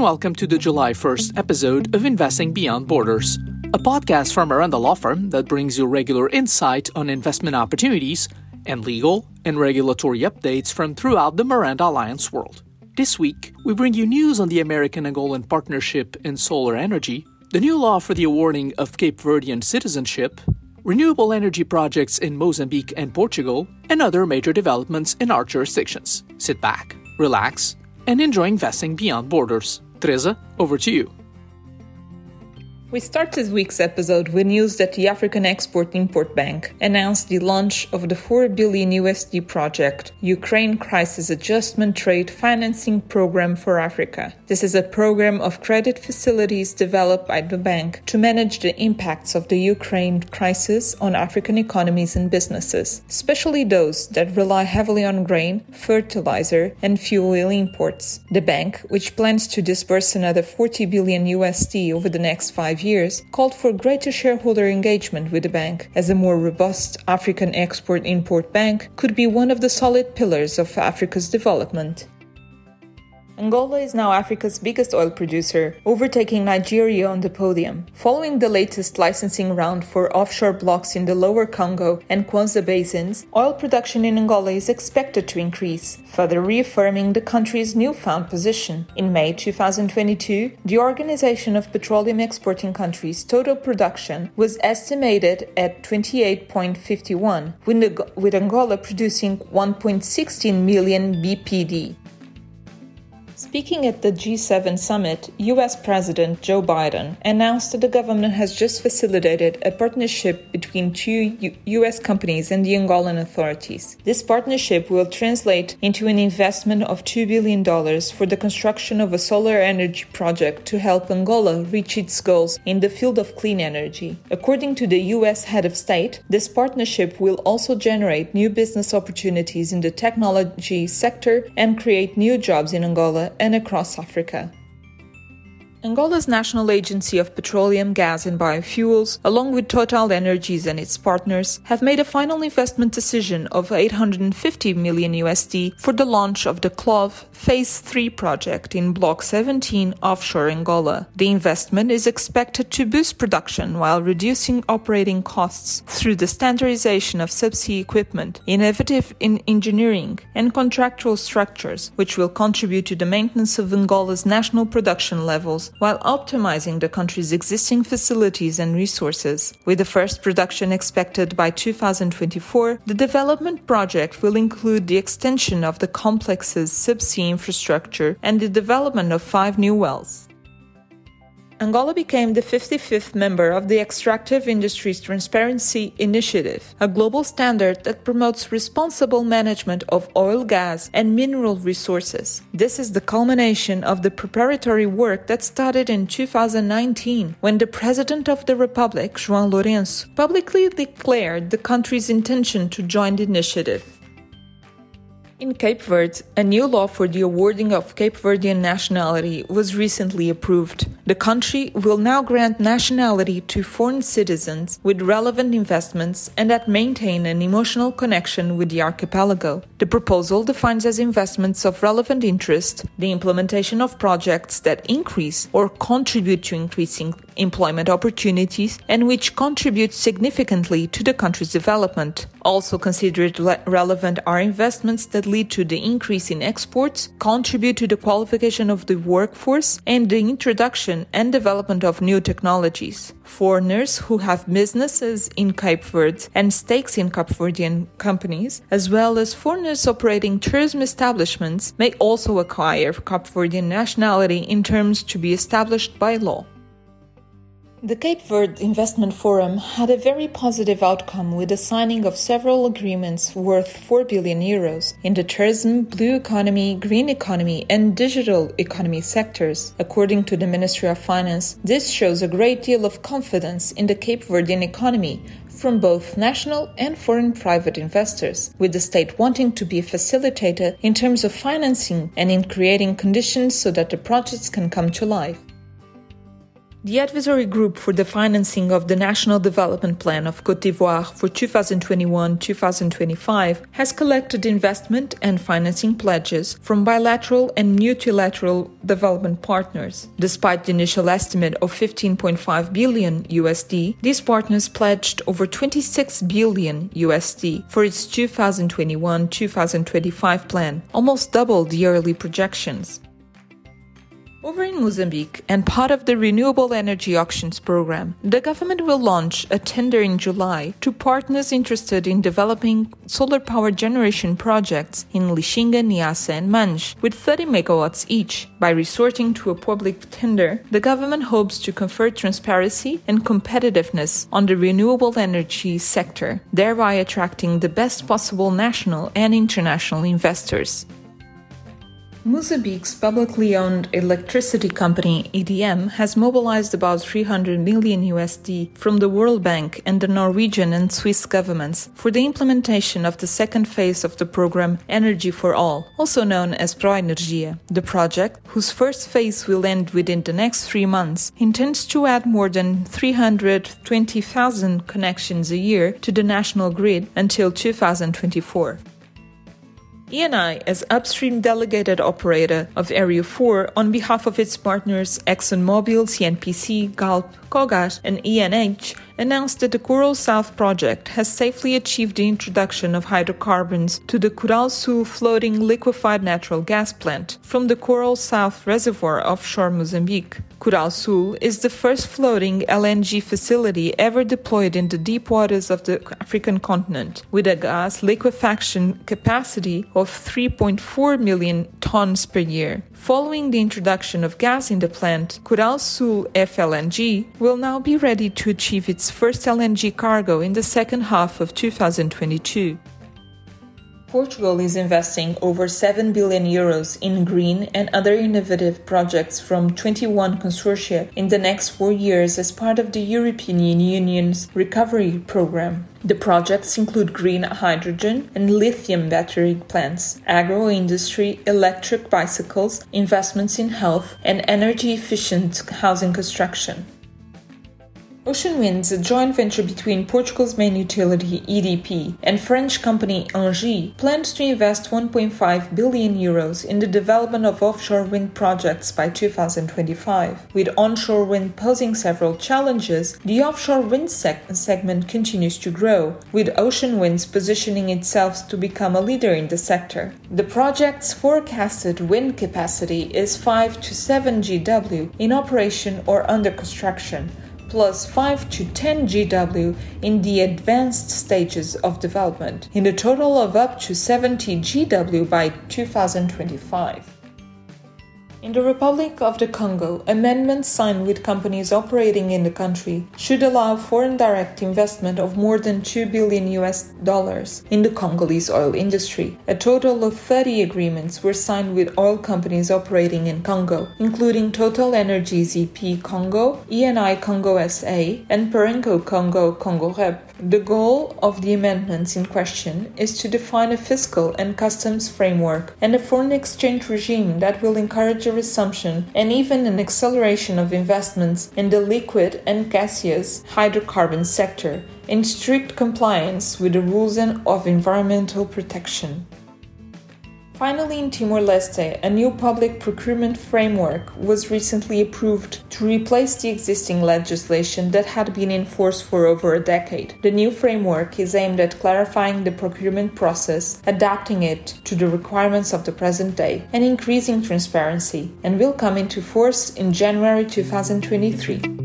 and welcome to the July 1st episode of Investing Beyond Borders, a podcast from Miranda Law Firm that brings you regular insight on investment opportunities and legal and regulatory updates from throughout the Miranda Alliance world. This week, we bring you news on the American Angolan Partnership in Solar Energy, the new law for the awarding of Cape Verdean citizenship, renewable energy projects in Mozambique and Portugal, and other major developments in our jurisdictions. Sit back, relax, and enjoy investing beyond borders. Teresa, over to you. We start this week's episode with news that the African Export Import Bank announced the launch of the 4 billion USD project, Ukraine Crisis Adjustment Trade Financing Program for Africa. This is a program of credit facilities developed by the bank to manage the impacts of the Ukraine crisis on African economies and businesses, especially those that rely heavily on grain, fertilizer, and fuel imports. The bank, which plans to disburse another 40 billion USD over the next 5 five years, called for greater shareholder engagement with the bank, as a more robust African export import bank could be one of the solid pillars of Africa's development. Angola is now Africa's biggest oil producer, overtaking Nigeria on the podium. Following the latest licensing round for offshore blocks in the lower Congo and Kwanza basins, oil production in Angola is expected to increase, further reaffirming the country's newfound position. In May 2022, the Organization of Petroleum Exporting Countries' total production was estimated at 28.51, with Angola producing 1.16 million BPD. Speaking at the G7 summit, US President Joe Biden announced that the government has just facilitated a partnership between two U- US companies and the Angolan authorities. This partnership will translate into an investment of $2 billion for the construction of a solar energy project to help Angola reach its goals in the field of clean energy. According to the US head of state, this partnership will also generate new business opportunities in the technology sector and create new jobs in Angola and across Africa. Angola's National Agency of Petroleum, Gas and Biofuels, along with Total Energies and its partners, have made a final investment decision of 850 million USD for the launch of the CLOV Phase 3 project in Block 17 offshore Angola. The investment is expected to boost production while reducing operating costs through the standardization of subsea equipment, innovative in engineering, and contractual structures, which will contribute to the maintenance of Angola's national production levels while optimizing the country's existing facilities and resources. With the first production expected by 2024, the development project will include the extension of the complex's subsea infrastructure and the development of five new wells. Angola became the 55th member of the Extractive Industries Transparency Initiative, a global standard that promotes responsible management of oil, gas, and mineral resources. This is the culmination of the preparatory work that started in 2019 when the President of the Republic, João Lourenço, publicly declared the country's intention to join the initiative. In Cape Verde, a new law for the awarding of Cape Verdean nationality was recently approved. The country will now grant nationality to foreign citizens with relevant investments and that maintain an emotional connection with the archipelago. The proposal defines as investments of relevant interest the implementation of projects that increase or contribute to increasing employment opportunities and which contribute significantly to the country's development. Also considered relevant are investments that lead to the increase in exports, contribute to the qualification of the workforce, and the introduction and development of new technologies. Foreigners who have businesses in Cape Verde and stakes in Cape Verdean companies, as well as foreigners operating tourism establishments, may also acquire Cape Verdean nationality in terms to be established by law. The Cape Verde Investment Forum had a very positive outcome with the signing of several agreements worth 4 billion euros in the tourism, blue economy, green economy, and digital economy sectors. According to the Ministry of Finance, this shows a great deal of confidence in the Cape Verdean economy from both national and foreign private investors, with the state wanting to be a facilitator in terms of financing and in creating conditions so that the projects can come to life. The advisory group for the financing of the National Development Plan of Cote d'Ivoire for 2021 2025 has collected investment and financing pledges from bilateral and multilateral development partners. Despite the initial estimate of 15.5 billion USD, these partners pledged over 26 billion USD for its 2021 2025 plan, almost double the early projections. Over in Mozambique and part of the Renewable Energy Auctions program, the government will launch a tender in July to partners interested in developing solar power generation projects in Lichinga, Niassa, and Manje, with 30 megawatts each. By resorting to a public tender, the government hopes to confer transparency and competitiveness on the renewable energy sector, thereby attracting the best possible national and international investors. Mozambique's publicly owned electricity company EDM has mobilized about 300 million USD from the World Bank and the Norwegian and Swiss governments for the implementation of the second phase of the program Energy for All, also known as ProEnergia. The project, whose first phase will end within the next three months, intends to add more than 320,000 connections a year to the national grid until 2024. Eni, as upstream delegated operator of Area 4 on behalf of its partners ExxonMobil, CNPC, Galp, KOGAS, and ENH, announced that the Coral South project has safely achieved the introduction of hydrocarbons to the Coral Sul floating liquefied natural gas plant from the Coral South reservoir offshore Mozambique. Coral Sul is the first floating LNG facility ever deployed in the deep waters of the African continent, with a gas liquefaction capacity of 3.4 million tons per year. Following the introduction of gas in the plant, Coral Sul FLNG will now be ready to achieve first LNG cargo in the second half of 2022. Portugal is investing over 7 billion euros in green and other innovative projects from 21 consortia in the next four years as part of the European Union's recovery program. The projects include green hydrogen and lithium battery plants, agro industry, electric bicycles, investments in health, and energy efficient housing construction. Ocean Winds, a joint venture between Portugal's main utility EDP and French company Engie, plans to invest 1.5 billion euros in the development of offshore wind projects by 2025. With onshore wind posing several challenges, the offshore wind seg- segment continues to grow, with Ocean Winds positioning itself to become a leader in the sector. The project's forecasted wind capacity is 5 to 7 GW in operation or under construction plus 5 to 10 GW in the advanced stages of development, in a total of up to 70 GW by 2025. In the Republic of the Congo, amendments signed with companies operating in the country should allow foreign direct investment of more than 2 billion US dollars in the Congolese oil industry. A total of 30 agreements were signed with oil companies operating in Congo, including Total Energies EP Congo, ENI Congo SA, and Perenco Congo Congo Rep. The goal of the amendments in question is to define a fiscal and customs framework and a foreign exchange regime that will encourage a resumption and even an acceleration of investments in the liquid and gaseous hydrocarbon sector in strict compliance with the rules of environmental protection. Finally, in Timor Leste, a new public procurement framework was recently approved to replace the existing legislation that had been in force for over a decade. The new framework is aimed at clarifying the procurement process, adapting it to the requirements of the present day, and increasing transparency, and will come into force in January 2023.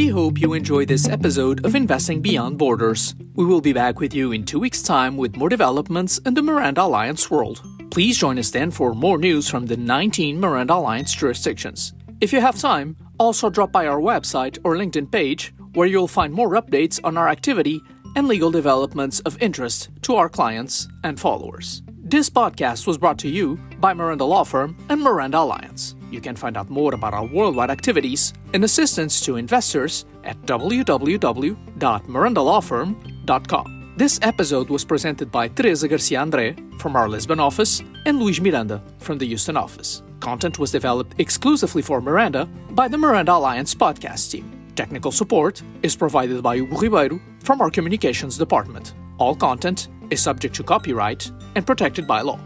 We hope you enjoy this episode of Investing Beyond Borders. We will be back with you in two weeks' time with more developments in the Miranda Alliance world. Please join us then for more news from the 19 Miranda Alliance jurisdictions. If you have time, also drop by our website or LinkedIn page where you'll find more updates on our activity and legal developments of interest to our clients and followers. This podcast was brought to you by Miranda Law Firm and Miranda Alliance. You can find out more about our worldwide activities and assistance to investors at www.mirandalawfirm.com. This episode was presented by Teresa Garcia Andre from our Lisbon office and Luis Miranda from the Houston office. Content was developed exclusively for Miranda by the Miranda Alliance podcast team. Technical support is provided by Hugo Ribeiro from our communications department. All content is subject to copyright and protected by law.